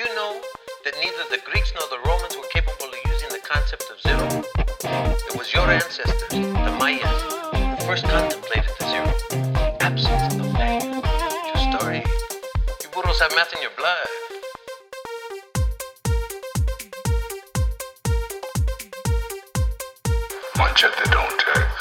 you know that neither the Greeks nor the Romans were capable of using the concept of zero? It was your ancestors, the Mayas, who first contemplated the zero. Absence of value. True story. You burros have math in your blood. Machete don't text.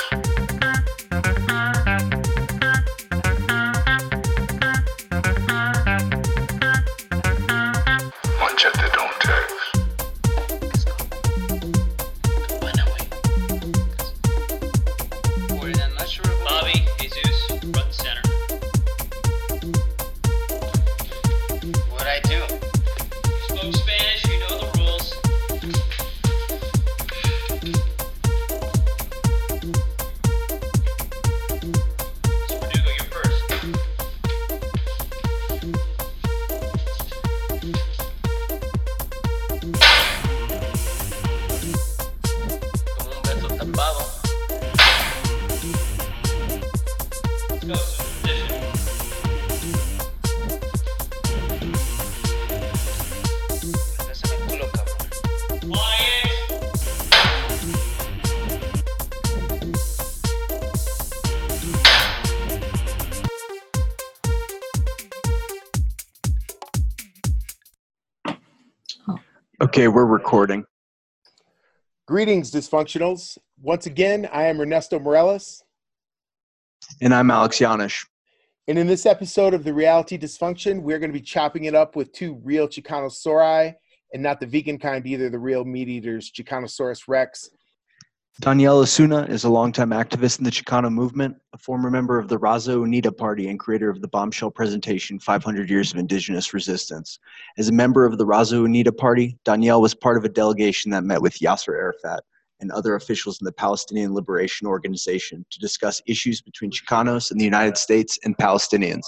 Okay, we're recording. Greetings, dysfunctionals. Once again, I am Ernesto Mireles, And I'm Alex Yanish. and in this episode of the Reality Dysfunction, we're going to be chopping it up with two real Chicanosauri, and not the vegan kind either, the real meat eaters, Chicanosaurus rex. Daniel Osuna is a longtime activist in the Chicano movement, a former member of the Raza Unida Party, and creator of the bombshell presentation 500 Years of Indigenous Resistance. As a member of the Raza Unida Party, Danielle was part of a delegation that met with Yasser Arafat and other officials in the Palestinian Liberation Organization to discuss issues between Chicanos in the United States and Palestinians.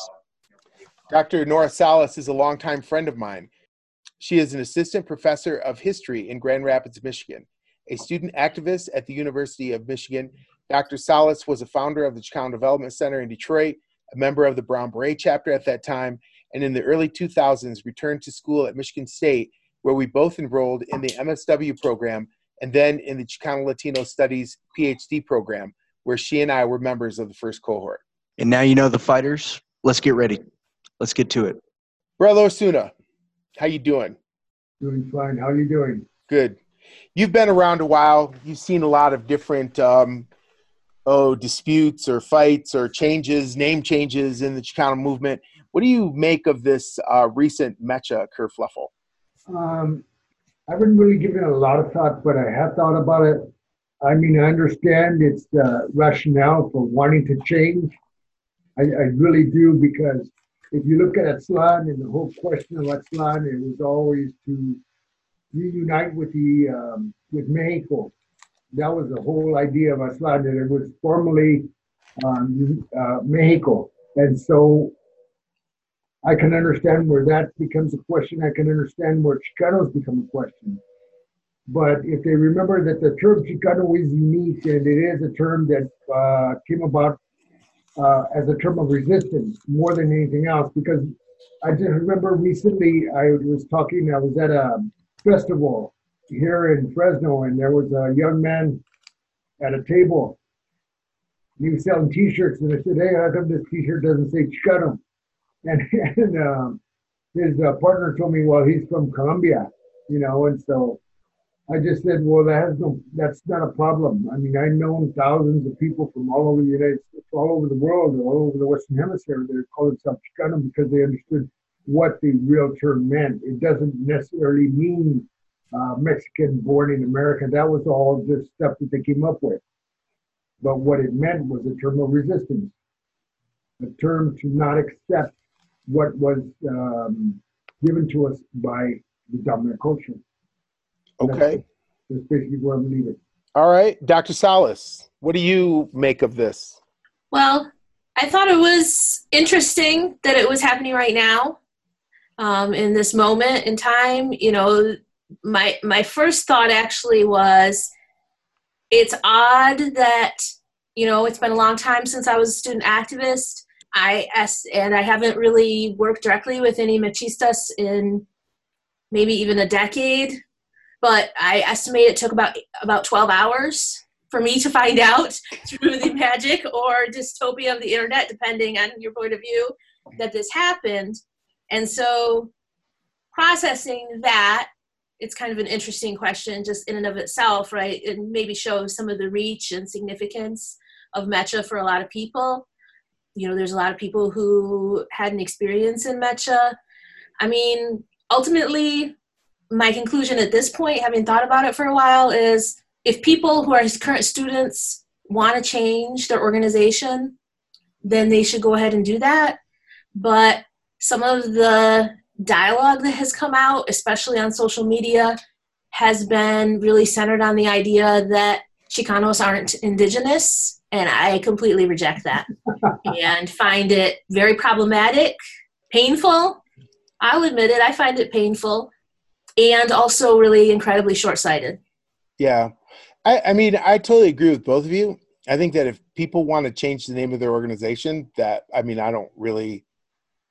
Dr. Nora Salas is a longtime friend of mine. She is an assistant professor of history in Grand Rapids, Michigan. A student activist at the University of Michigan, Dr. Salas was a founder of the Chicano Development Center in Detroit, a member of the Brown Beret chapter at that time, and in the early 2000s returned to school at Michigan State, where we both enrolled in the MSW program and then in the Chicano Latino Studies PhD program, where she and I were members of the first cohort. And now you know the fighters. Let's get ready. Let's get to it. Brother Osuna, how you doing? Doing fine. How are you doing? Good. You've been around a while. You've seen a lot of different um, oh disputes or fights or changes, name changes in the Chicano movement. What do you make of this uh, recent Mecha kerfluffle? Um, I haven't really given it a lot of thought, but I have thought about it. I mean, I understand its uh, rationale for wanting to change. I, I really do because if you look at Aztlan and the whole question of Aztlan, it was always to reunite with the um, with Mexico. That was the whole idea of Aztlan, that it was formerly um, uh, Mexico, and so I can understand where that becomes a question. I can understand where Chicanos become a question. But if they remember that the term Chicano is unique and it is a term that uh, came about uh, as a term of resistance more than anything else, because I just remember recently I was talking, I was at a festival here in Fresno, and there was a young man at a table. He was selling T-shirts, and I said, "Hey, how come this T-shirt doesn't say Chicano?" And, and um, his uh, partner told me, "Well, he's from Colombia, you know," and so I just said, "Well, that has no, that's not a problem. I mean, I've known thousands of people from all over the United States, all over the world, all over the Western Hemisphere that call themselves Chicano because they understood what the real term meant. It doesn't necessarily mean uh, Mexican born in America. That was all just stuff that they came up with. But what it meant was a term of resistance, a term to not accept what was um, given to us by the dominant culture. Okay. That's basically where I'm leaving. All right. Dr. Salas, what do you make of this? Well, I thought it was interesting that it was happening right now, um, in this moment in time. You know, my my first thought actually was, it's odd that you know it's been a long time since I was a student activist. I and I haven't really worked directly with any mechistas in maybe even a decade. But I estimate it took about about 12 hours for me to find out through the magic or dystopia of the internet, depending on your point of view, that this happened. And so processing that, it's kind of an interesting question just in and of itself, right? It maybe shows some of the reach and significance of Mecha for a lot of people. You know, there's a lot of people who had an experience in Mecha. I mean, ultimately, my conclusion at this point, having thought about it for a while, is if people who are current students want to change their organization, then they should go ahead and do that. But some of the dialogue that has come out, especially on social media, has been really centered on the idea that Chicanos aren't indigenous, and I completely reject that and find it very problematic, painful. I'll admit it, I find it painful, and also really incredibly short sighted. Yeah. I, I mean, I totally agree with both of you. I think that if people want to change the name of their organization, that, I mean, I don't really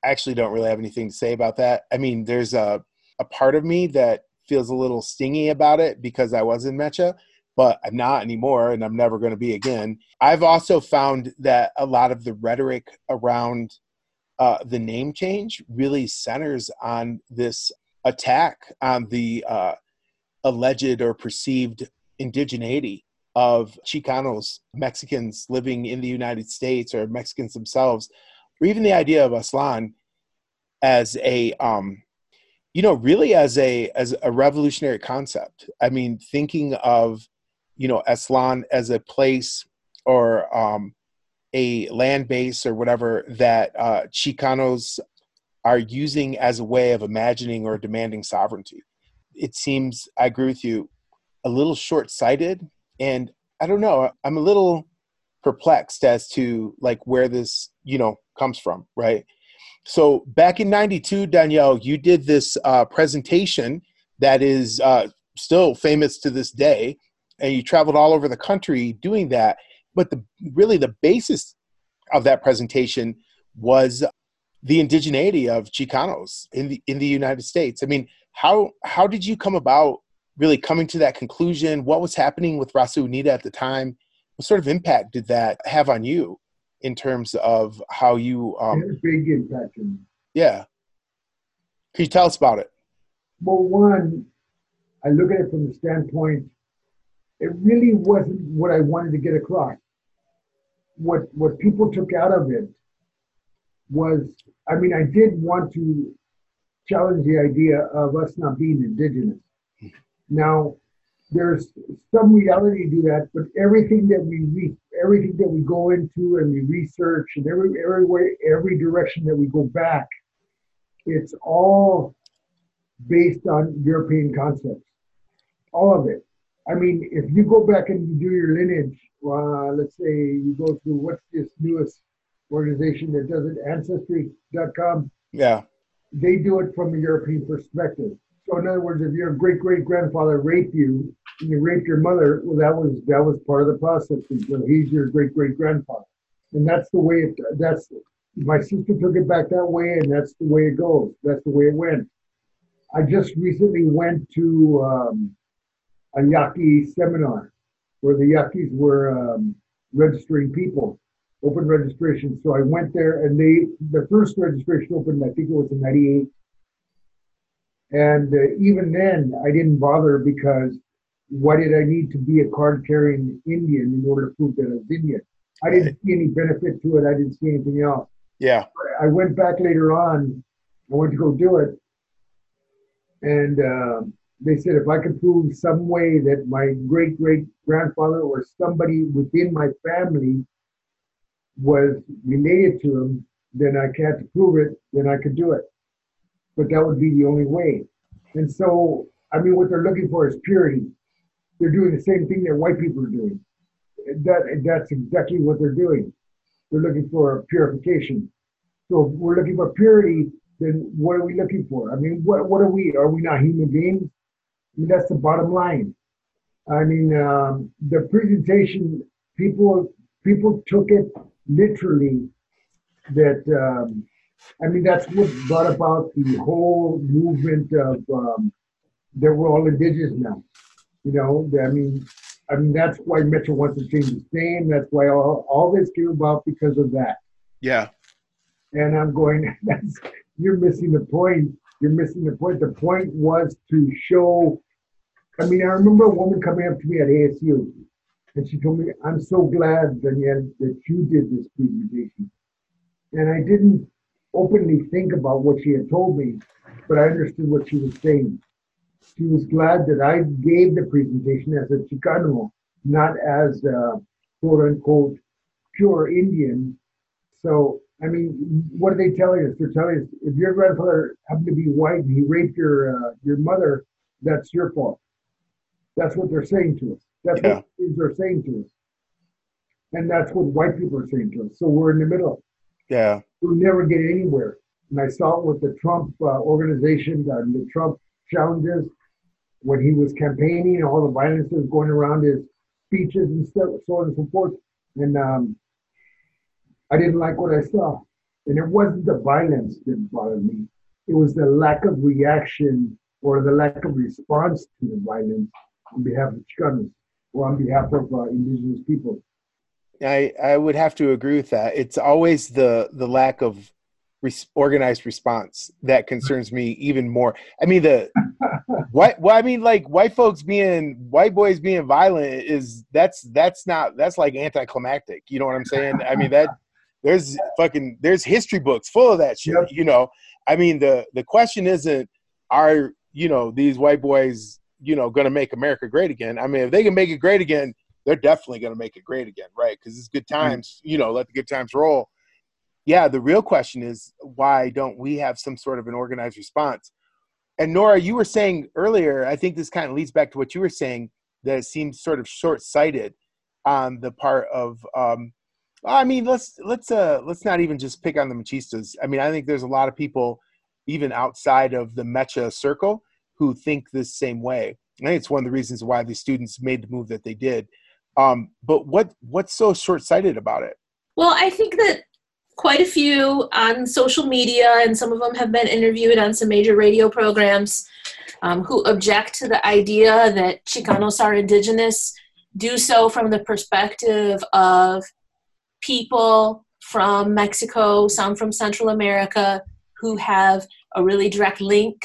actually don't really have anything to say about that. I mean, there's a, a part of me that feels a little stingy about it because I was in Mecha, but I'm not anymore and I'm never going to be again. I've also found that a lot of the rhetoric around uh, the name change really centers on this attack on the uh, alleged or perceived indigeneity of Chicanos, Mexicans living in the United States or Mexicans themselves or even the idea of Aztlan as a um, you know really as a as a revolutionary concept. I mean thinking of you know Aztlan as a place or um, a land base or whatever that uh, chicanos are using as a way of imagining or demanding sovereignty. It seems i agree with you a little short-sighted and i don't know i'm a little perplexed as to like where this you know comes from, right? So back in 92, Daniel, you did this uh, presentation that is uh, still famous to this day, and you traveled all over the country doing that. But the really the basis of that presentation was the indigeneity of Chicanos in the in the United States. I mean, how how did you come about really coming to that conclusion? What was happening with Raza Unida at the time? What sort of impact did that have on you? In terms of how you um big impact yeah. Can you tell us about it? Well one i look at it from the standpoint it really wasn't what i wanted to get across. What what people took out of it was i mean i did want to challenge the idea of us not being indigenous. Now there's some reality to that, but everything that we read, everything that we go into and we research, and every every way, every direction that we go back, it's all based on European concepts. All of it. I mean, if you go back and you do your lineage, uh, let's say you go through what's this newest organization that does it, Ancestry.com. Yeah. They do it from a European perspective. So in other words, if your great great grandfather raped you, you raped your mother, well, that was that was part of the process. So he's your great great grandfather, and that's the way it. That's my sister took it back that way, and that's the way it goes. That's the way it went. I just recently went to um, a Yaqui seminar where the Yaquis were um, registering people, open registration. So I went there, and they the first registration opened. I think it was in '98 and uh, even then, I didn't bother because why did I need to be a card carrying Indian in order to prove that I was Indian? I didn't see any benefit to it. I didn't see anything else. Yeah. I went back later on. I went to go do it. And uh, they said if I could prove some way that my great great grandfather or somebody within my family was related to him, then I can't prove it, then I could do it but that would be the only way. And so, I mean, what they're looking for is purity. They're doing the same thing that white people are doing. That that's exactly what they're doing. They're looking for purification. So if we're looking for purity, then what are we looking for? I mean, what what are we? Are we not human beings? I mean, that's the bottom line. I mean, um, the presentation people people took it literally that um, I mean, that's what brought about the whole movement of um, that we're all indigenous now. You know, I mean, I mean that's why Mitchell wants to change his name. That's why all, all this came about because of that. Yeah. And I'm going, that's you're missing the point. You're missing the point. The point was to show. I mean, I remember a woman coming up to me at ASU, and she told me, "I'm so glad, Daniel, that you did this presentation." And I didn't openly think about what she had told me, but I understood what she was saying. She was glad that I gave the presentation as a Chicano, not as a quote unquote pure Indian. So, I mean, what are they telling us? They're telling us if your grandfather happened to be white and he raped your uh, your mother, that's your fault. That's what they're saying to us. That's Yeah. what they're saying to us. And that's what white people are saying to us. So we're in the middle Yeah. we'll never get anywhere. And I saw it with the Trump uh, organization, uh, the Trump challenges, when he was campaigning, all the violence that was going around his speeches and stuff, so on and so forth. And um, I didn't like what I saw. And it wasn't the violence that bothered me, it was the lack of reaction or the lack of response to the violence on behalf of Chicanos or on behalf of uh, indigenous people. I I would have to agree with that. It's always the the lack of res- organized response that concerns me even more. I mean the white well I mean like white folks being white boys being violent is that's that's not that's like anticlimactic. You know what I'm saying? I mean that there's fucking there's history books full of that shit. Yep. You know, I mean the the question isn't are you know these white boys you know going to make America great again? I mean if they can make it great again they're definitely going to make it great again, right? Because it's good mm-hmm. times, you know, let the good times roll. Yeah, the real question is why don't we have some sort of an organized response? And Nora, you were saying earlier, I think this kind of leads back to what you were saying, that it seems sort of short-sighted on the part of. Um, I mean, let's let's uh, let's not even just pick on the mechistas. I mean, I think there's a lot of people, even outside of the Mecha circle, who think this same way. I think it's one of the reasons why the students made the move that they did. Um, but what what's so short sighted about it? Well, I think that quite a few on social media, and some of them have been interviewed on some major radio programs, um, who object to the idea that Chicanos are indigenous, do so from the perspective of people from Mexico, some from Central America, who have a really direct link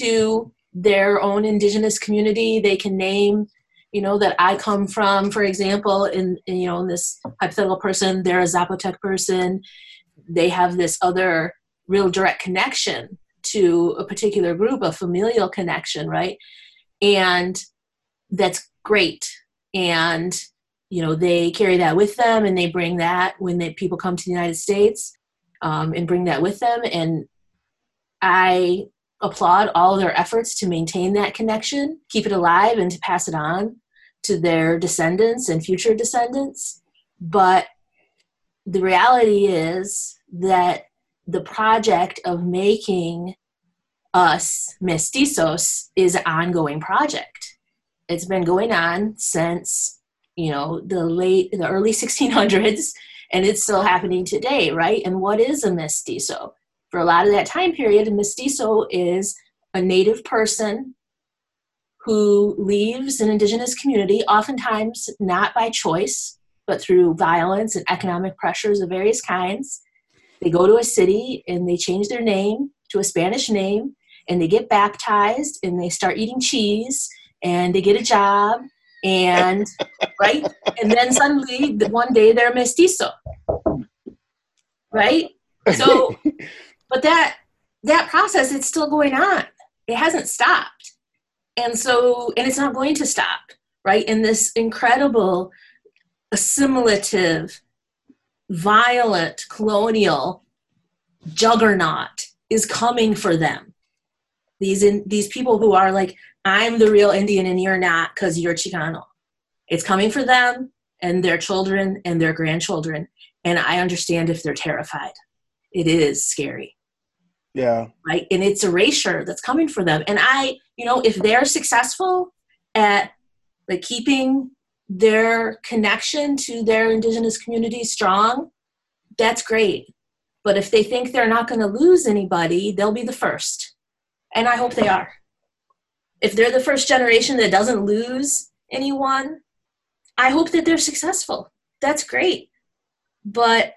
to their own indigenous community. They can name you know that i come from for example in, in, you know in this hypothetical person they're a zapotec person. They have this other real direct connection to a particular group a familial connection right? And that's great. And you know they carry that with them and they bring that when they, people come to the united states um, and bring that with them. And i applaud all their efforts to maintain that connection keep it alive and to pass it on to their descendants and future descendants. But the reality is that the project of making us mestizos is an ongoing project. It's been going on since, you know, the late, the early 1600s, and it's still happening today, right? And what is a mestizo? For a lot of that time period, a mestizo is a native person who leaves an indigenous community, oftentimes not by choice, but through violence and economic pressures of various kinds. They go to a city and they change their name to a Spanish name and they get baptized and they start eating cheese and they get a job and right? And then suddenly one day they're mestizo. Right? So but that that process it's still going on. It hasn't stopped and so and it's not going to stop right? In this incredible assimilative violent colonial juggernaut is coming for them. These in these people who are like i'm the real indian and you're not because you're chicano. It's coming for them and their children and their grandchildren and i understand if they're terrified. It is scary. Yeah, right? And it's erasure that's coming for them. And I, you know, if they're successful at like keeping their connection to their indigenous community strong, that's great. But if they think they're not going to lose anybody, they'll be the first. And I hope they are. If they're the first generation that doesn't lose anyone, I hope that they're successful. That's great. But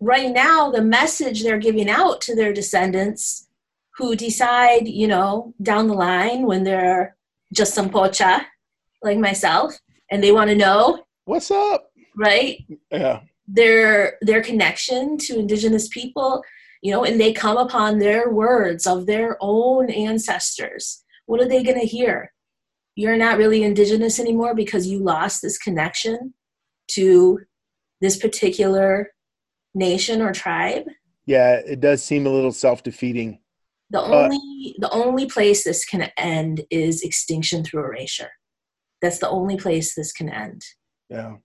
right now, the message they're giving out to their descendants who decide, you know, down the line when they're just some pocha like myself and they want to know, What's up? right? Yeah. their their connection to indigenous people you know and they come upon their words of their own ancestors what are they going to hear you're not really indigenous anymore because you lost this connection to this particular nation or tribe Yeah, it does seem a little self-defeating. The only the only place this can end is extinction through erasure. That's the only place this can end. Yeah.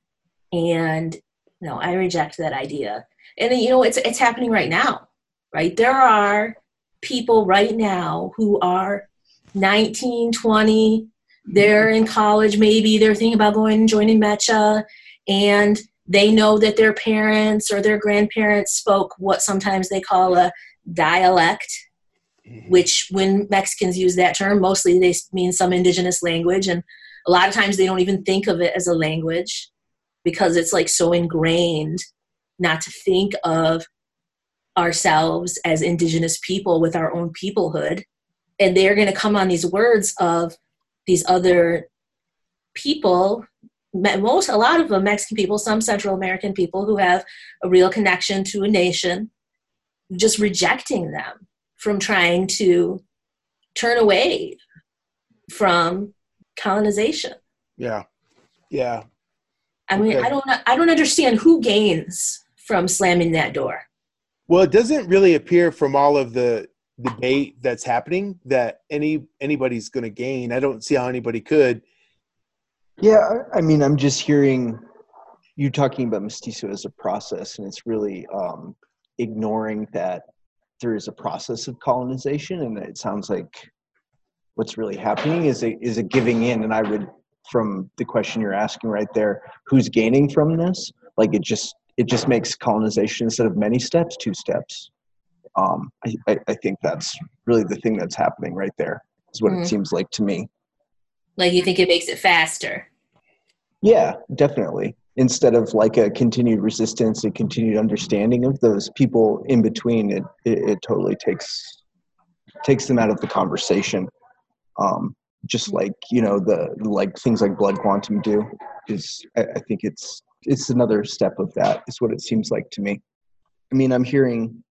and no i reject that idea. And you know it's it's happening right now right? There are people right now who are 19 20 they're in college maybe they're thinking about going and joining mecha and they know that their parents or their grandparents spoke what sometimes they call a dialect Mm-hmm. which when mexicans use that term mostly they mean some indigenous language and a lot of times they don't even think of it as a language because it's like so ingrained not to think of ourselves as indigenous people with our own peoplehood. And they're going to come on these words of these other people most a lot of them mexican people some central american people who have a real connection to a nation just rejecting them from trying to turn away from colonization Yeah. Yeah. I mean, Okay. I don't, I don't understand who gains from slamming that door. Well, it doesn't really appear from all of the debate that's happening that any anybody's going to gain. I don't see how anybody could. Yeah, I I mean, I'm just hearing you talking about mestizo as a process, and it's really um, ignoring that there is a process of colonization, and it sounds like what's really happening is a is a giving in. And I would, from the question you're asking right there, who's gaining from this? Like it just it just makes colonization instead of many steps, two steps. Um, I, I, I think that's really the thing that's happening right there. Is what Mhm. it seems like to me. Like you think it makes it faster. Yeah, definitely. Instead of like a continued resistance, and continued understanding of those people in between, it it, it totally takes takes them out of the conversation. Um, just like you know the like things like blood quantum do is I, I think it's it's another step of that. Is what it seems like to me. I mean, I'm hearing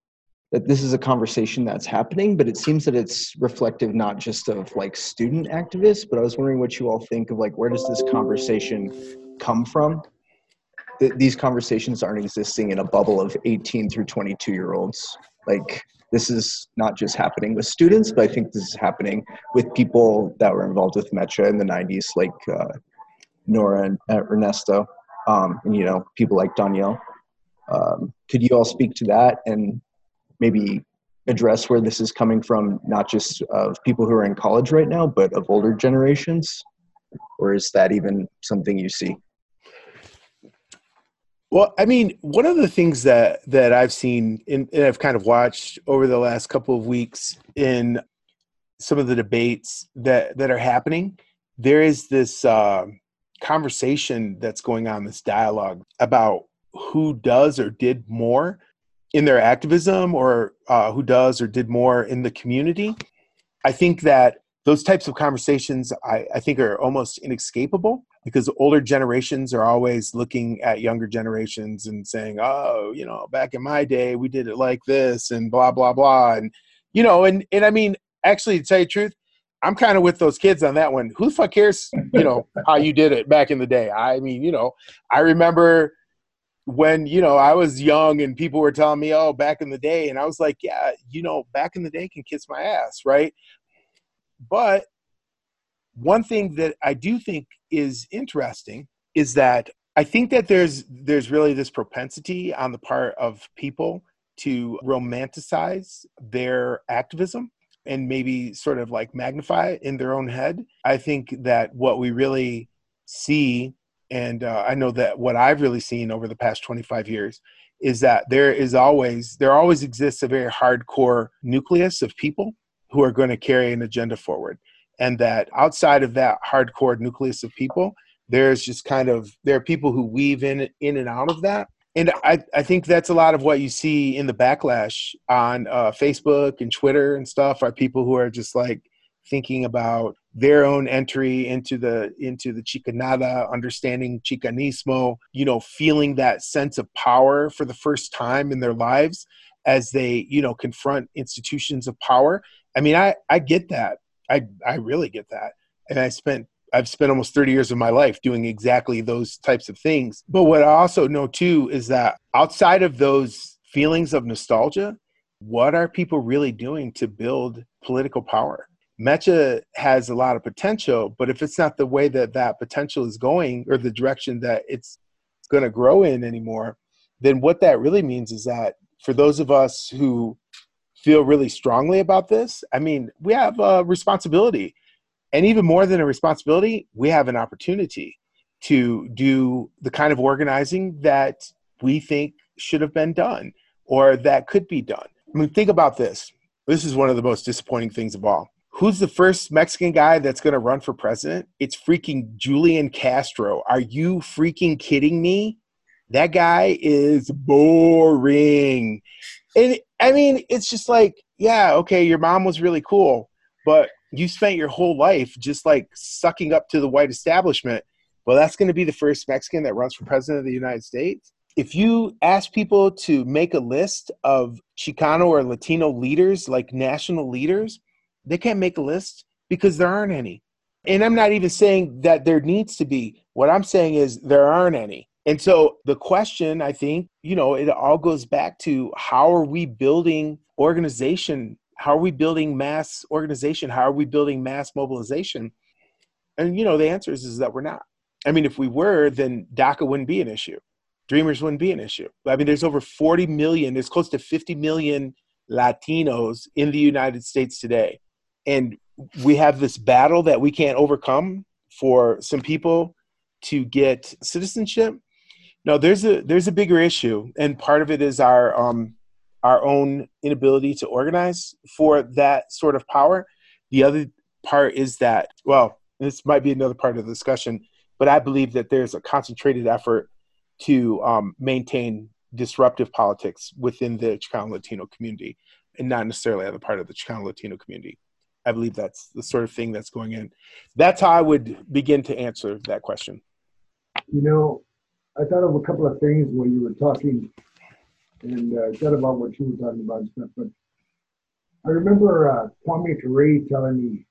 that this is a conversation that's happening, but it seems that it's reflective not just of like student activists, but I was wondering what you all think of like where does this conversation come from? Th- these conversations aren't existing in a bubble of 18 through 22 year olds. Like this is not just happening with students, but I think this is happening with people that were involved with Mecha in the 90s, like uh, Nora and uh, Ernesto, um, and you know people like Daniel. Um, could you all speak to that and maybe address where this is coming from, not just of people who are in college right now, but of older generations? Or is that even something you see? Well, I mean, one of the things that that I've seen in, and I've kind of watched over the last couple of weeks in some of the debates that that are happening, there is this uh, conversation that's going on, this dialogue about who does or did more in their activism, or uh, who does or did more in the community. I think that those types of conversations, I, I think, are almost inescapable because older generations are always looking at younger generations and saying, "Oh, you know, back in my day, we did it like this," and blah blah blah, and you know, and and I mean, actually, to tell you the truth, I'm kind of with those kids on that one. Who the fuck cares, you know, how you did it back in the day? I mean, you know, I remember when you know I was young and people were telling me, "Oh, back in the day," and I was like, "Yeah, you know, back in the day can kiss my ass, right?" But one thing that I do think is interesting is that I think that there's there's really this propensity on the part of people to romanticize their activism and maybe sort of like magnify it in their own head. I think that what we really see, and uh, I know that what I've really seen over the past 25 years, is that there is always there always exists a very hardcore nucleus of people who are going to carry an agenda forward and that outside of that hardcore nucleus of people there's just kind of there are people who weave in in and out of that. And I, I think that's a lot of what you see in the backlash on uh, facebook and twitter and stuff are people who are just like thinking about their own entry into the into the chicanada understanding chicanismo you know feeling that sense of power for the first time in their lives as they you know confront institutions of power. I mean i i get that i i really get that and i spent I've spent almost 30 years of my life doing exactly those types of things. But what I also know too is that outside of those feelings of nostalgia, what are people really doing to build political power? Mecha has a lot of potential, but if it's not the way that that potential is going or the direction that it's going to grow in anymore, then what that really means is that for those of us who feel really strongly about this, I mean, we have a responsibility. And even more than a responsibility, we have an opportunity to do the kind of organizing that we think should have been done or that could be done. I mean, think about this. This is one of the most disappointing things of all Who's the first Mexican guy that's going to run for president? It's freaking Julian Castro. Are you freaking kidding me? That guy is boring. And I mean, it's just like, yeah, okay, your mom was really cool, but you spent your whole life just like sucking up to the white establishment. Well, that's going to be the first Mexican that runs for president of the United States. If you ask people to make a list of Chicano or Latino leaders, like national leaders, they can't make a list because there aren't any. And I'm not even saying that there needs to be. What I'm saying is there aren't any. And so the question, I think, you know, it all goes back to how are we building organization? How are we building mass organization? How are we building mass mobilization? And, you know, the answer is, is that we're not. I mean, if we were, then DACA wouldn't be an issue. Dreamers wouldn't be an issue. I mean, there's over 40 million, there's close to 50 million Latinos in the United States today and we have this battle that we can't overcome for some people to get citizenship no there's a there's a bigger issue and part of it is our um our own inability to organize for that sort of power the other part is that well this might be another part of the discussion but i believe that there's a concentrated effort to um, maintain disruptive politics within the chicano latino community and not necessarily a part of the chicano latino community I believe that's the sort of thing that's going in. That's how I would begin to answer that question. You know, I thought of a couple of things when you were talking, and uh, thought about what you were talking about stuff. But I remember uh, Kwame Ture telling me,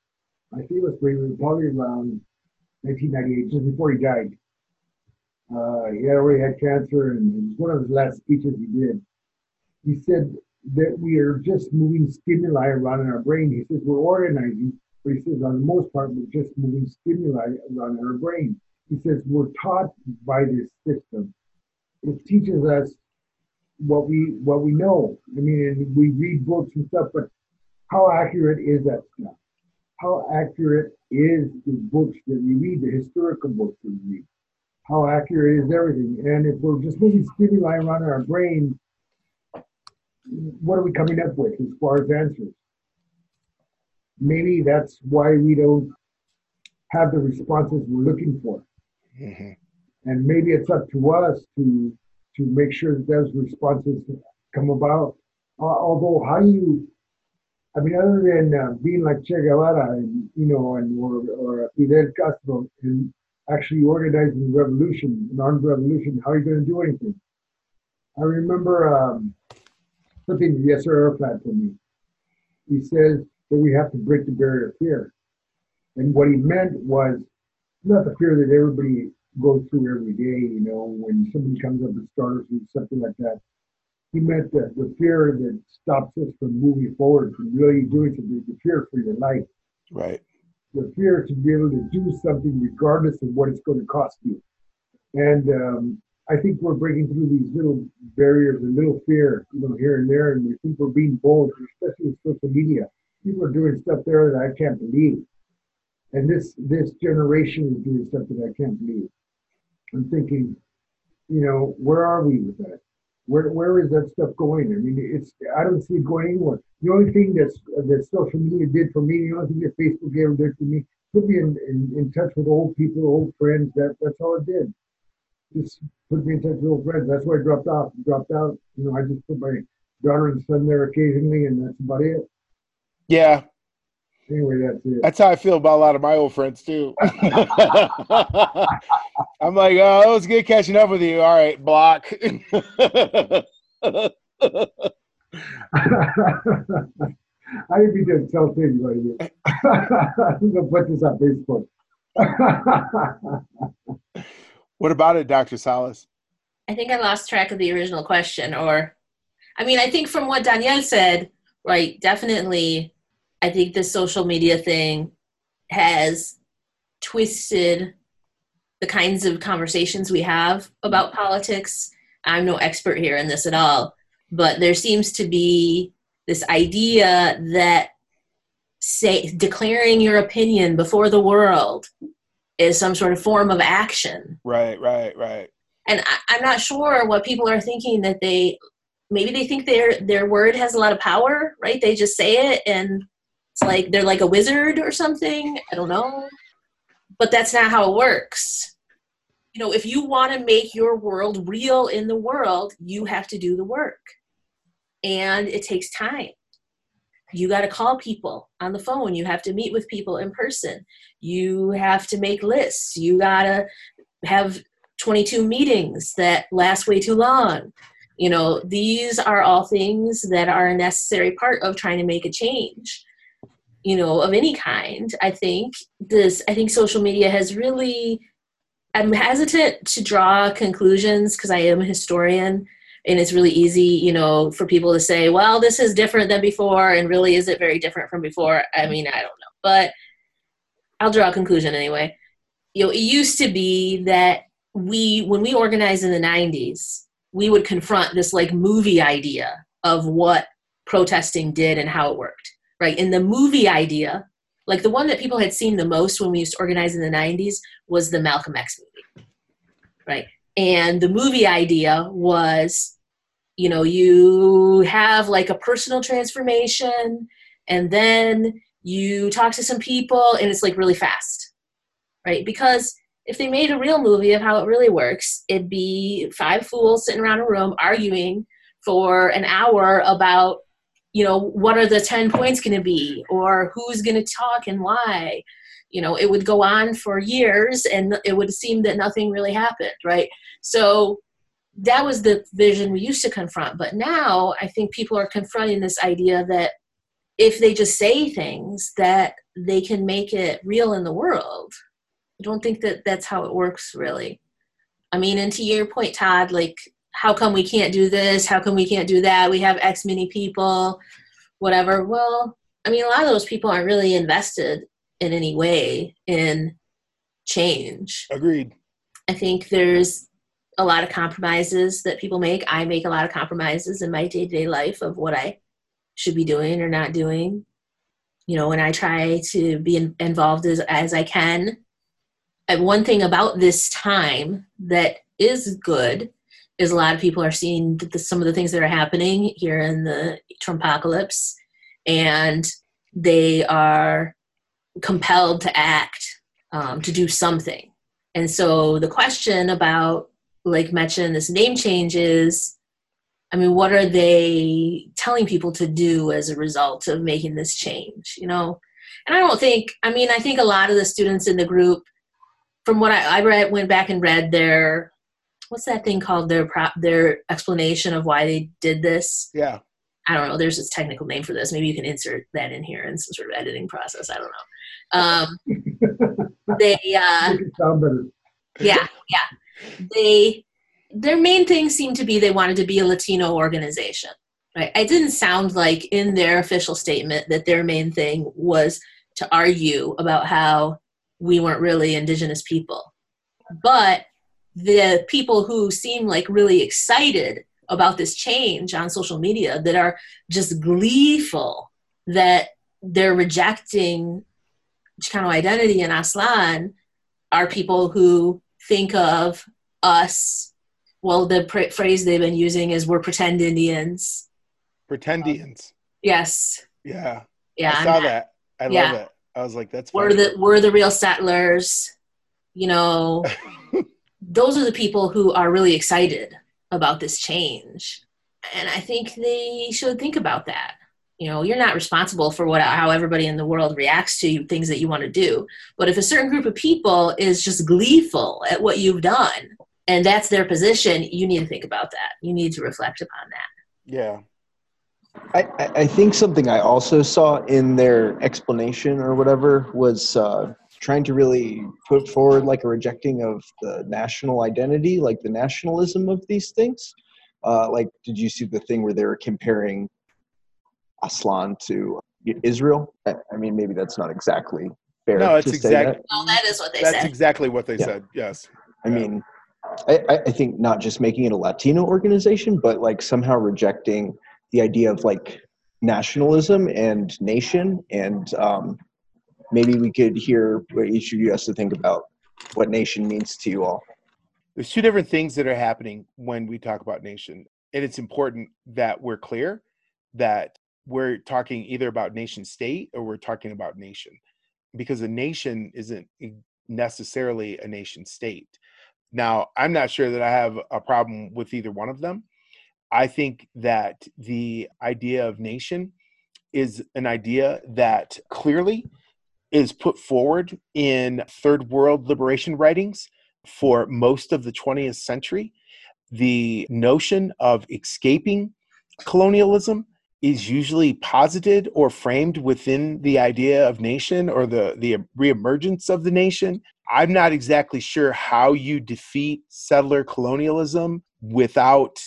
I think it was probably around 1998, just before he died. Uh, he already had cancer, and it was one of his last speeches he did. He said, that we are just moving stimuli around in our brain. He says we're organizing, but he says on the most part we're just moving stimuli around in our brain. He says we're taught by this system. It teaches us what we what we know. I mean, we read books and stuff, but how accurate is that stuff? How accurate is the books that we read, the historical books that we read? How accurate is everything? And if we're just moving stimuli around our brain what are we coming up with as far as answers? Maybe that's why we don't have the responses we're looking for. Mm-hmm. And maybe it's up to us to to make sure that those responses come about. Uh, although, how you? I mean, other than uh, being like Che Guevara, and, you know, and or, or Fidel Castro, and actually organizing revolution, an armed revolution, how are you going to do anything? I remember um, something SRO had for me. He says that we have to break the barrier of fear. And what he meant was not the fear that everybody goes through every day, you know, when somebody comes up and starts or something like that. He meant that the fear that stops us from moving forward, from really doing something, the fear for your life. Right. The fear to be able to do something regardless of what it's going to cost you. And um, I think we're breaking through these little barriers and little fear, you know, here and there, and we think we're being bold, especially with social media. People are doing stuff there that I can't believe, and this this generation is doing stuff that I can't believe. I'm thinking, you know, where are we with that? Where where is that stuff going? I mean, it's I don't see it going anywhere. The only thing that's that social media did for me, the only thing that Facebook ever did for me, put me in, in, in touch with old people, old friends. That that's all it did. Just put me in touch with old friends. That's why I dropped off. Dropped out. You know, I just put my daughter and son there occasionally, and that's about it. Yeah, Anyway, that's it. that's how I feel about a lot of my old friends too. I'm like, oh, it was good catching up with you. All right, block. I didn't mean to tell anybody. I'm gonna put this on Facebook. what about it, Dr. Salas? I think I lost track of the original question, or, I mean, I think from what Daniel said, right, definitely, I think the social media thing has twisted the kinds of conversations we have about politics. I'm no expert here in this at all, but there seems to be this idea that say declaring your opinion before the world is some sort of form of action Right, right, right. and I, I'm not sure what people are thinking that they maybe they think their their word has a lot of power, right? They just say it and it's like they're like a wizard or something. I don't know, but that's not how it works. You know, if you want to make your world real in the world, you have to do the work, and it takes time. You got to call people on the phone. You have to meet with people in person. You have to make lists. You got to have 22 meetings that last way too long. You know, these are all things that are a necessary part of trying to make a change, you know, of any kind. I think this, I think social media has really, I'm hesitant to draw conclusions because I am a historian and it's really easy, you know, for people to say, well, this is different than before and really is it very different from before? I mean, I don't know, but I'll draw a conclusion anyway. You know, it used to be that we when we organized in the 90s we would confront this like movie idea of what protesting did and how it worked right? And the movie idea like the one that people had seen the most when we used to organize in the 90s was the malcolm x movie right? And the movie idea was you know you have like a personal transformation and then you talk to some people and it's like really fast right? Because if they made a real movie of how it really works, it'd be five fools sitting around a room arguing for an hour about, you know, what are the 10 points going to be or who's going to talk and why. You know, it would go on for years and it would seem that nothing really happened, right? So that was the vision we used to confront. But now I think people are confronting this idea that if they just say things, that they can make it real in the world. I don't think that that's how it works really. I mean, and to your point, Todd, like, how come we can't do this? How come we can't do that? We have X many people, whatever. Well, I mean, a lot of those people aren't really invested in any way in change. Agreed. I think there's a lot of compromises that people make. I make a lot of compromises in my day to day life of what I should be doing or not doing. You know, when I try to be in, involved as, as I can and one thing about this time that is good is a lot of people are seeing the, some of the things that are happening here in the Trumpocalypse, and they are compelled to act um, to do something. And so the question about, like mentioned, this name change is, I mean, what are they telling people to do as a result of making this change? You know, and I don't think, I mean, I think a lot of the students in the group from what I, I read, went back and read their what's that thing called their prop their explanation of why they did this. Yeah. I don't know. There's this technical name for this. Maybe you can insert that in here in some sort of editing process. I don't know. Um, they, uh, Make it sound better. yeah, yeah. They, their main thing seemed to be they wanted to be a Latino organization. Right? It didn't sound like in their official statement that their main thing was to argue about how we weren't really indigenous people. But the people who seem like really excited about this change on social media that are just gleeful that they're rejecting Chicano identity in Aztlan are people who think of us well, the pr- phrase they've been using is "we're pretend Indians." Pretendians. Yes, Yeah. yeah, I I'm saw that. I Yeah. love it. I was like, that's we're the we're the real settlers. You know, those are the people who are really excited about this change, and I think they should think about that. You know, you're not responsible for what how everybody in the world reacts to things that you want to do. But if a certain group of people is just gleeful at what you've done, and that's their position, you need to think about that. You need to reflect upon that. yeah. I, I- I think something I also saw in their explanation or whatever was uh, trying to really put forward like a rejecting of the national identity, like the nationalism of these things. Uh, like, did you see the thing where they were comparing Aztlan to Israel? I, I mean, maybe that's not exactly fair. No, it's to say that. Well, that is what they That's said. exactly what they Yeah. said. Yes. I Yeah. mean, I, I- I think not just making it a Latino organization, but like somehow rejecting the idea of like nationalism and nation. And um, maybe we could hear what each of you has to think about what nation means to you all. There's two different things that are happening when we talk about nation. And it's important that we're clear that we're talking either about nation state or we're talking about nation because a nation isn't necessarily a nation state. Now, I'm not sure that I have a problem with either one of them. I think that the idea of nation is an idea that clearly is put forward in third world liberation writings for most of the 20th century. The notion of escaping colonialism is usually posited or framed within the idea of nation or the, the reemergence of the nation. I'm not exactly sure how you defeat settler colonialism without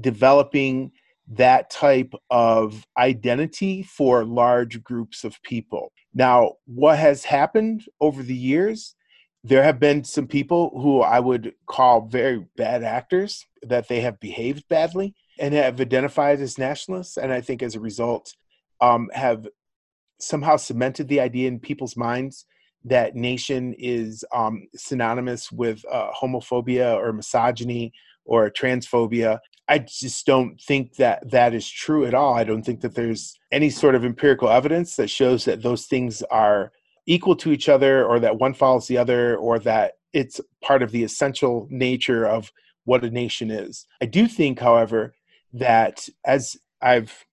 developing that type of identity for large groups of people. Now, what has happened over the years? There have been some people who I would call very bad actors, that they have behaved badly and have identified as nationalists. And I think as a result, um, have somehow cemented the idea in people's minds that nation is um, synonymous with uh, homophobia or misogyny or transphobia. I just don't think that that is true at all. I don't think that there's any sort of empirical evidence that shows that those things are equal to each other or that one follows the other or that it's part of the essential nature of what a nation is. I do think, however, that as I've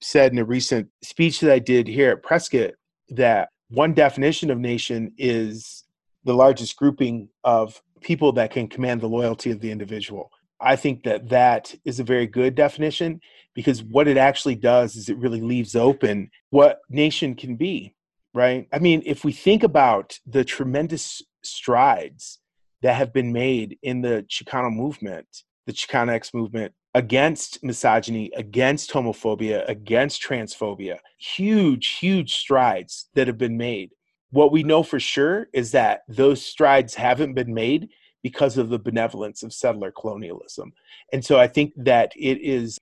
said in a recent speech that I did here at Prescott, that one definition of nation is the largest grouping of people that can command the loyalty of the individual. I think that that is a very good definition because what it actually does is it really leaves open what nation can be, right? I mean, if we think about the tremendous strides that have been made in the Chicano movement, the Chicanx movement against misogyny, against homophobia, against transphobia, huge, huge strides that have been made. What we know for sure is that those strides haven't been made because of the benevolence of settler colonialism. And so I think that it is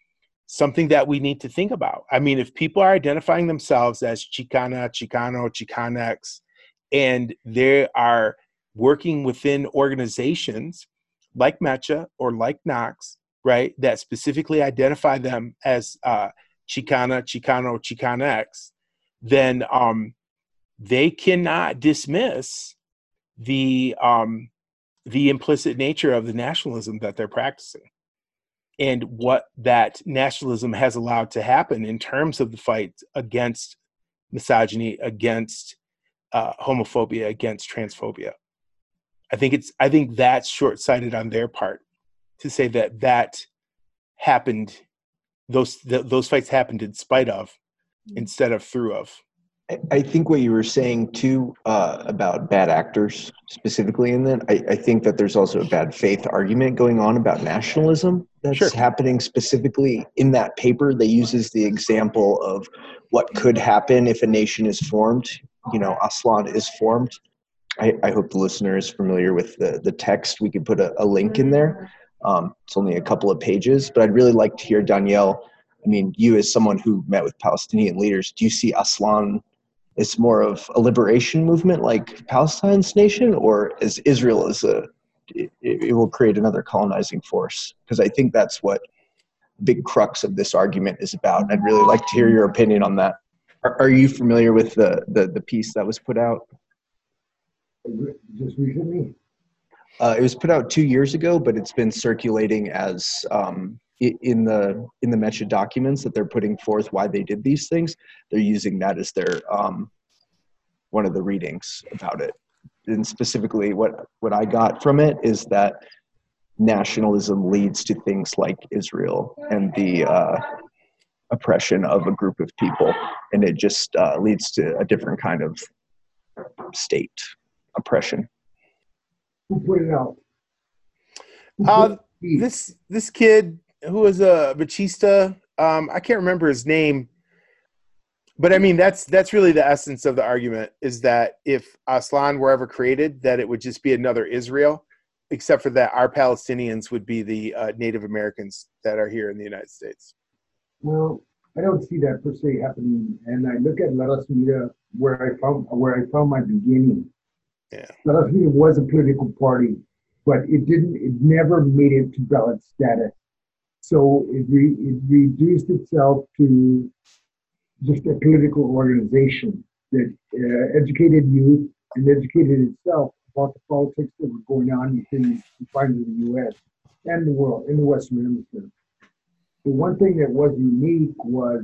something that we need to think about. I mean, if people are identifying themselves as Chicana, Chicano, Chicanx, and they are working within organizations like Mecha or like NACCS, right, that specifically identify them as uh, Chicana, Chicano, Chicanx, then um, they cannot dismiss the um, the implicit nature of the nationalism that they're practicing and what that nationalism has allowed to happen in terms of the fight against misogyny, against uh, homophobia, against transphobia. I think it's I think that's short-sighted on their part to say that that happened those th- those fights happened in spite of instead of through of. I- I think what you were saying too uh, about bad actors specifically in that, I, I think that there's also a bad faith argument going on about nationalism that's Sure. happening specifically in that paper that uses the example of what could happen if a nation is formed. You know, Aztlan is formed. I, I hope the listener is familiar with the, the text. We could put a, a link in there. Um, it's only a couple of pages, but I'd really like to hear Daniel. I mean, you as someone who met with Palestinian leaders, do you see Aztlan as more of a liberation movement like Palestine's nation, or as Israel is a it, it will create another colonizing force because I think that's what the big crux of this argument is about. I'd really like to hear your opinion on that. Are, are you familiar with the, the the piece that was put out? Just recently? Uh, it was put out two years ago, but it's been circulating as um, in the in the Mecha documents that they're putting forth why they did these things. They're using that as their um, one of the readings about it. And specifically, what what I got from it is that nationalism leads to things like Israel and the uh, oppression of a group of people, and it just uh, leads to a different kind of state oppression. Who put it out? Uh, out? this this kid who was a Batista, um, I can't remember his name, but I mean that's that's really the essence of the argument is that if Aztlan were ever created, that it would just be another Israel, except for that our Palestinians would be the uh, Native Americans that are here in the United States. Well, I don't see that per se happening. And I look at Us Media where I found where I found my beginning. Yeah. Was a political party, but it didn't. It never made it to ballot status. So it re, it reduced itself to just a political organization that uh, educated youth and educated itself about the politics that were going on within the confines the U.S. and the world in the Western Hemisphere. The one thing that was unique was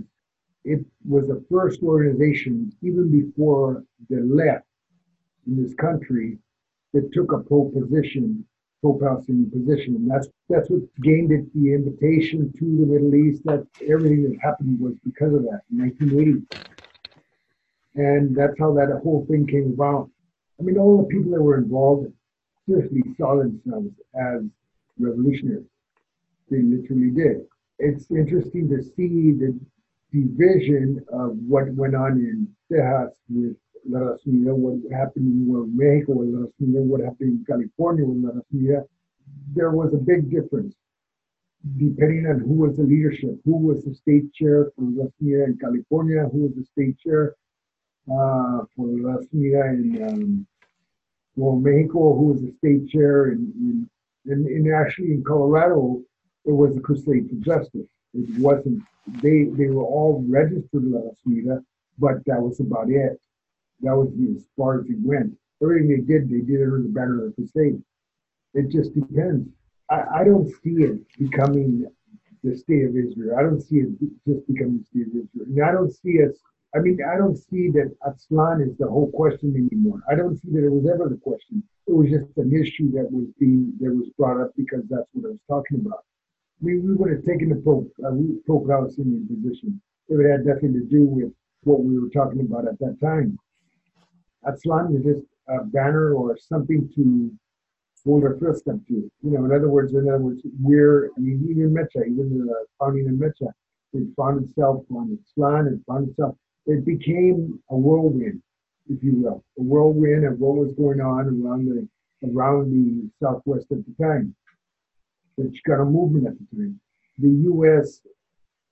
it was the first organization, even before the left in this country, that took a pro position, pro Palestinian position. And that's that's what gained it the invitation to the Middle East. That everything that happened was because of that in 1980. And that's how that whole thing came about. I mean, all the people that were involved seriously saw themselves as revolutionaries. They literally did it's interesting to see the division of what went on in Texas with La Racinha, what happened in Mexico with La Racinha, what happened in California with La Racinha. There was a big difference depending on who was the leadership, who was the state chair for La Racinha in California, who was the state chair uh, for La Racinha in um, well, Mexico, who was the state chair in, in, in, in actually in Colorado, it was a crusade for justice. It wasn't they they were all registered La Smita, but that was about it. That was as far as it went. Everything they did, they did it under the better of the state. It just depends. I, I don't see it becoming the state of Israel. I don't see it just becoming the state of Israel. And I don't see us. I mean, I don't see that Aztlan is the whole question anymore. I don't see that it was ever the question. It was just an issue that was being that was brought up because that's what I was talking about. I mean, we would have taken the Pope, uh, Pope Palestinian position if it had nothing to do with what we were talking about at that time. Aztlan was just a banner or something to hold fist up to. You know, in other words, in other words, we're, I mean, even Mecha, even the founding of Mecha, it found itself on Aztlan, it found itself, it became a whirlwind, if you will, a whirlwind of what was going on around the, around the Southwest at the time the Chicano movement at the time. The U.S.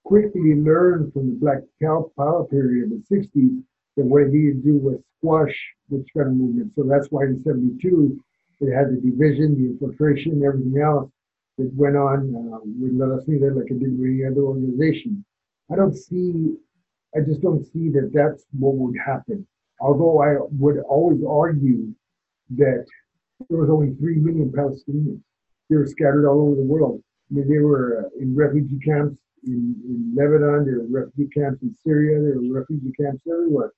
quickly learned from the Black Power period of the 60s that what it needed to do was squash the Chicano movement. So that's why in 72, it had the division, the infiltration, everything else that went on uh, with La Racinha like it did with any other organization. I don't see, I just don't see that that's what would happen. Although I would always argue that there was only 3 million Palestinians they were scattered all over the world. I mean, they were uh, in refugee camps in, in Lebanon, there were refugee camps in Syria, there were refugee camps everywhere.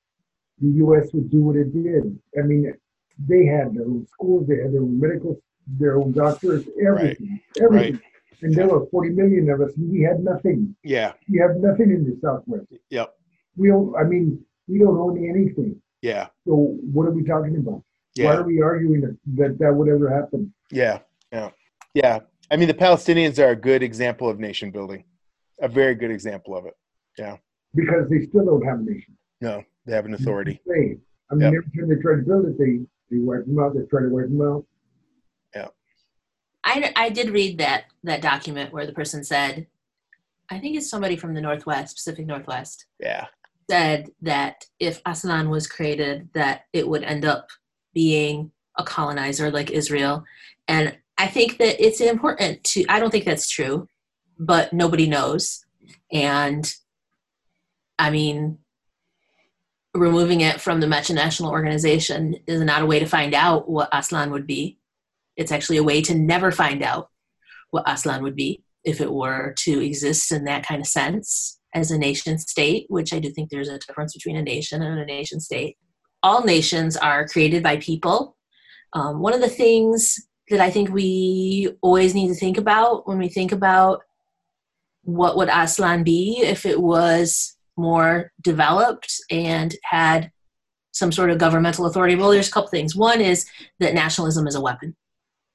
The U.S. would do what it did. I mean, they had their own schools, they had their own medical, their own doctors, everything, everything. Right. And there were 40 million of us, and we had nothing. Yeah. We have nothing in the Southwest. Yep. We don't, I mean, we don't own anything. Yeah. So what are we talking about? Yeah. Why are we arguing that, that that would ever happen? Yeah. Yeah. Yeah. I mean, the Palestinians are a good example of nation building, a very good example of it. Yeah. Because they still don't have a nation. No, they have an authority. Say, I mean, Yep. every time they try to build it, they they wipe them out. They try to wipe them out. Yeah. I, I did read that that document where the person said, I think it's somebody from the Northwest, Pacific Northwest, Yeah. said that if Aztlan was created, that it would end up being a colonizer like Israel. And I think that it's important to, I don't think that's true, but nobody knows. And I mean, removing it from the National organization is not a way to find out what Aztlan would be. It's actually a way to never find out what Aztlan would be if it were to exist in that kind of sense as a nation state, which I do think there's a difference between a nation and a nation state. All nations are created by people. Um, one of the things that I think we always need to think about when we think about what would Aztlan be if it was more developed and had some sort of governmental authority. Well, there's a couple things. One is that nationalism is a weapon,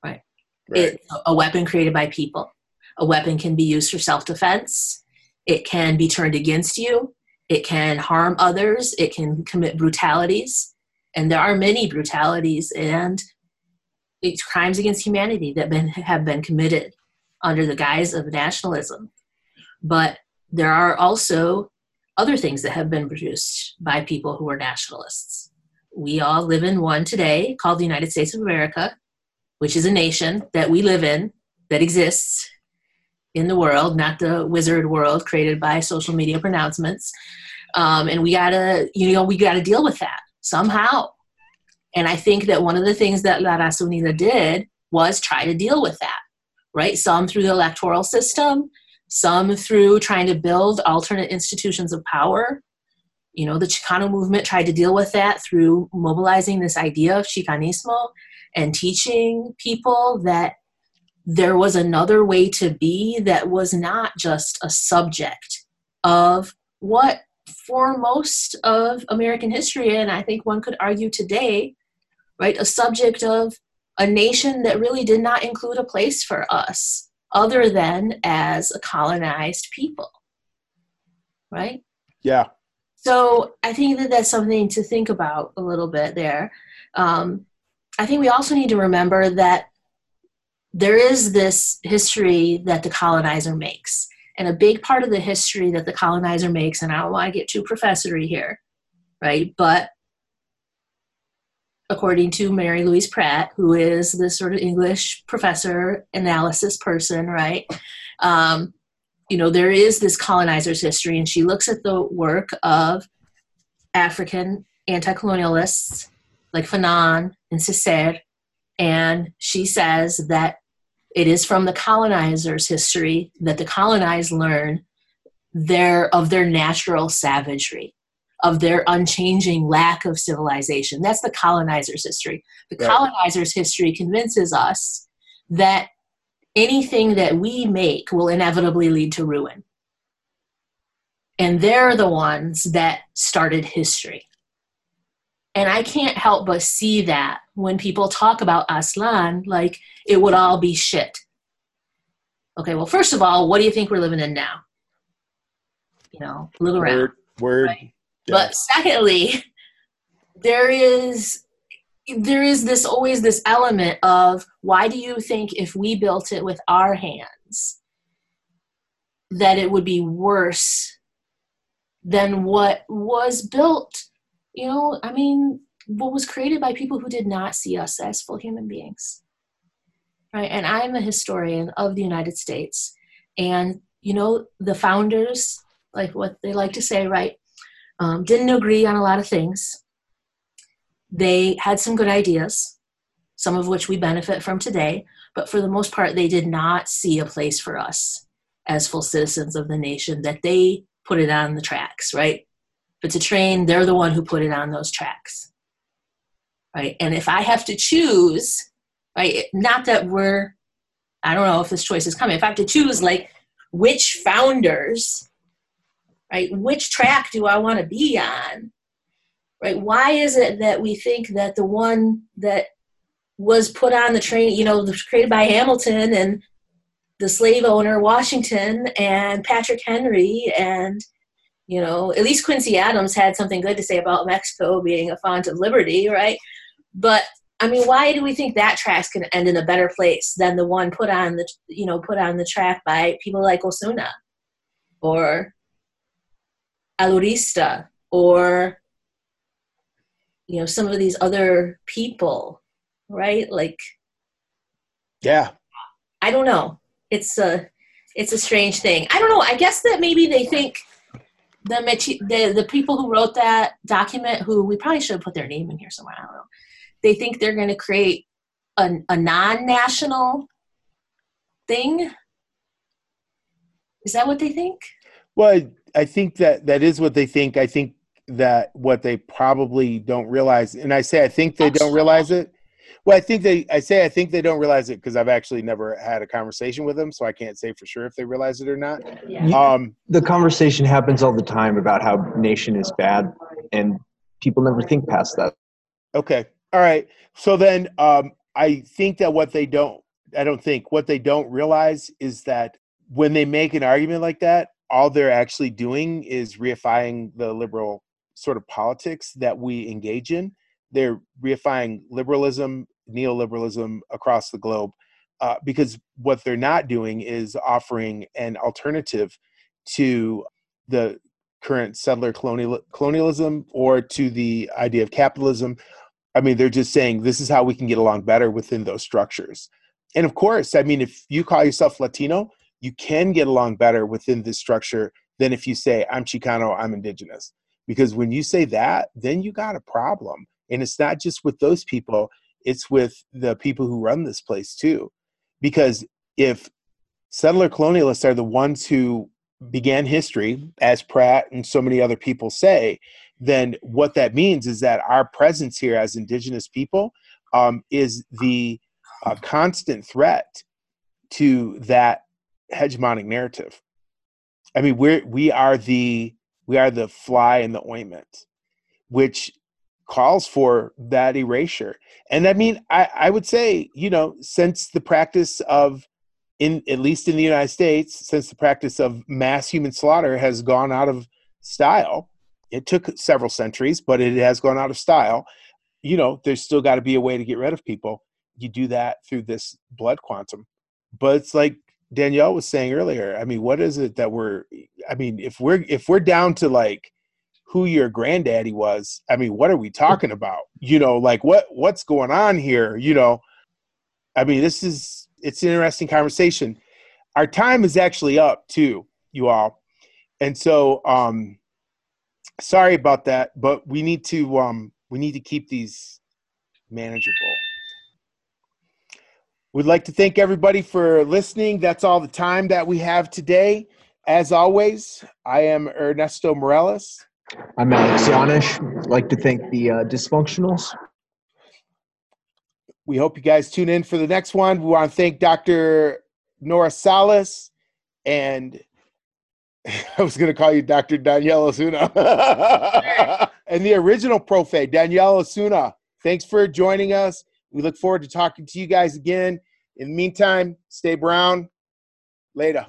right? Right. It's a weapon created by people. A weapon can be used for self defense, it can be turned against you, it can harm others, it can commit brutalities. And there are many brutalities and it's crimes against humanity that been, have been committed under the guise of nationalism. But there are also other things that have been produced by people who are nationalists. We all live in one today called the United States of America, which is a nation that we live in, that exists in the world, not the wizard world created by social media pronouncements. Um, and we gotta, you know, we gotta deal with that somehow. And I think that one of the things that La Raza Unida did was try to deal with that, right? Some through the electoral system, some through trying to build alternate institutions of power. You know, the Chicano movement tried to deal with that through mobilizing this idea of Chicanismo and teaching people that there was another way to be that was not just a subject of what for most of American history, and I think one could argue today, right, a subject of a nation that really did not include a place for us other than as a colonized people, right? Yeah. So I think that that's something to think about a little bit there. Um, I think we also need to remember that there is this history that the colonizer makes. And a big part of the history that the colonizer makes, and I don't want to get too professory here, right? But according to Mary Louise Pratt, who is this sort of English professor analysis person, right? Um, you know, there is this colonizer's history, and she looks at the work of African anti colonialists like Fanon and Césaire, and she says that it is from the colonizer's history that the colonized learn their of their natural savagery of their unchanging lack of civilization. That's the colonizer's history. The Right. colonizer's history convinces us that anything that we make will inevitably lead to ruin. And they're the ones that started history. And I can't help but see that when people talk about Aztlan, like it would all be shit. Okay, well, first of all, what do you think we're living in now? You know, look around. Word. Word. Right. Yeah. But secondly, there is there is this always this element of why do you think if we built it with our hands that it would be worse than what was built? You know i mean what was created by people who did not see us as full human beings. Right? And i'm a historian of the united states. And you know the founders like what they like to say right um, didn't agree on a lot of things. They had some good ideas, some of which we benefit from today, but for the most part, they did not see a place for us as full citizens of the nation that they put it on the tracks, right? It's a train, they're the one who put it on those tracks, right? And if I have to choose, right, not that we're, I don't know if this choice is coming, if I have to choose, like, which founders right? Which track do i want to be on? Right? Why is it that we think that the one that was put on the train you know created by hamilton and the slave owner washington and patrick henry and you know at least quincy adams had something good to say about mexico being a font of liberty right? But i mean why do we think that track's going to end in a better place than the one put on the you know put on the track by people like osuna or Alurista or you know some of these other people, right? Like Yeah. I don't know. It's a it's a strange thing. I don't know. I guess that maybe they think the the the people who wrote that document, who we probably should have put their name in here somewhere. I don't know. They think they're going to create a, a non-national thing. Is that what they think? Well, I think that that is what they think. I think that what they probably don't realize, and I say I think they don't realize it. Well, I think they. I say I think they don't realize it because I've actually never had a conversation with them, so I can't say for sure if they realize it or not. Yeah. Um, The conversation happens all the time about how nation is bad, and people never think past that. Okay. All right. So then um, I think that what they don't, I don't think, what they don't realize is that when they make an argument like that, all they're actually doing is reifying the liberal sort of politics that we engage in. They're reifying liberalism, neoliberalism across the globe. Uh, because what they're not doing is offering an alternative to the current settler colonial, colonialism or to the idea of capitalism I mean, they're just saying this is how we can get along better within those structures. And of course, I mean, if you call yourself Latino, you can get along better within this structure than if you say, I'm Chicano, I'm indigenous. Because when you say that, then you got a problem. And it's not just with those people, it's with the people who run this place too. Because if settler colonialists are the ones who began history, as Pratt and so many other people say, then what that means is that our presence here as indigenous people um, is the uh, constant threat to that hegemonic narrative. I mean, we're we are the we are the fly in the ointment, which calls for that erasure. And I mean, I, I would say, you know, since the practice of in at least in the United States, since the practice of mass human slaughter has gone out of style, it took several centuries, but it has gone out of style. You know, there's still got to be a way to get rid of people. You do that through this blood quantum. But it's like Daniel was saying earlier. I mean, what is it that we're I mean, if we're if we're down to like who your granddaddy was, I mean, what are we talking about? You know, like what what's going on here? You know, I mean, this is it's an interesting conversation. Our time is actually up too, you all. And so um sorry about that, but we need to um, we need to keep these manageable. We'd like to thank everybody for listening. That's all the time that we have today. As always, I am Ernesto Mireles. I'm Alex Yanish. I'd like to thank the uh, dysfunctionals. We hope you guys tune in for the next one. We want to thank Dr. Nora Salas and I was going to call you Dr. Daniel Osuna. and the original Profe, Daniel Osuna. Thanks for joining us. We look forward to talking to you guys again. In the meantime, stay brown. Later.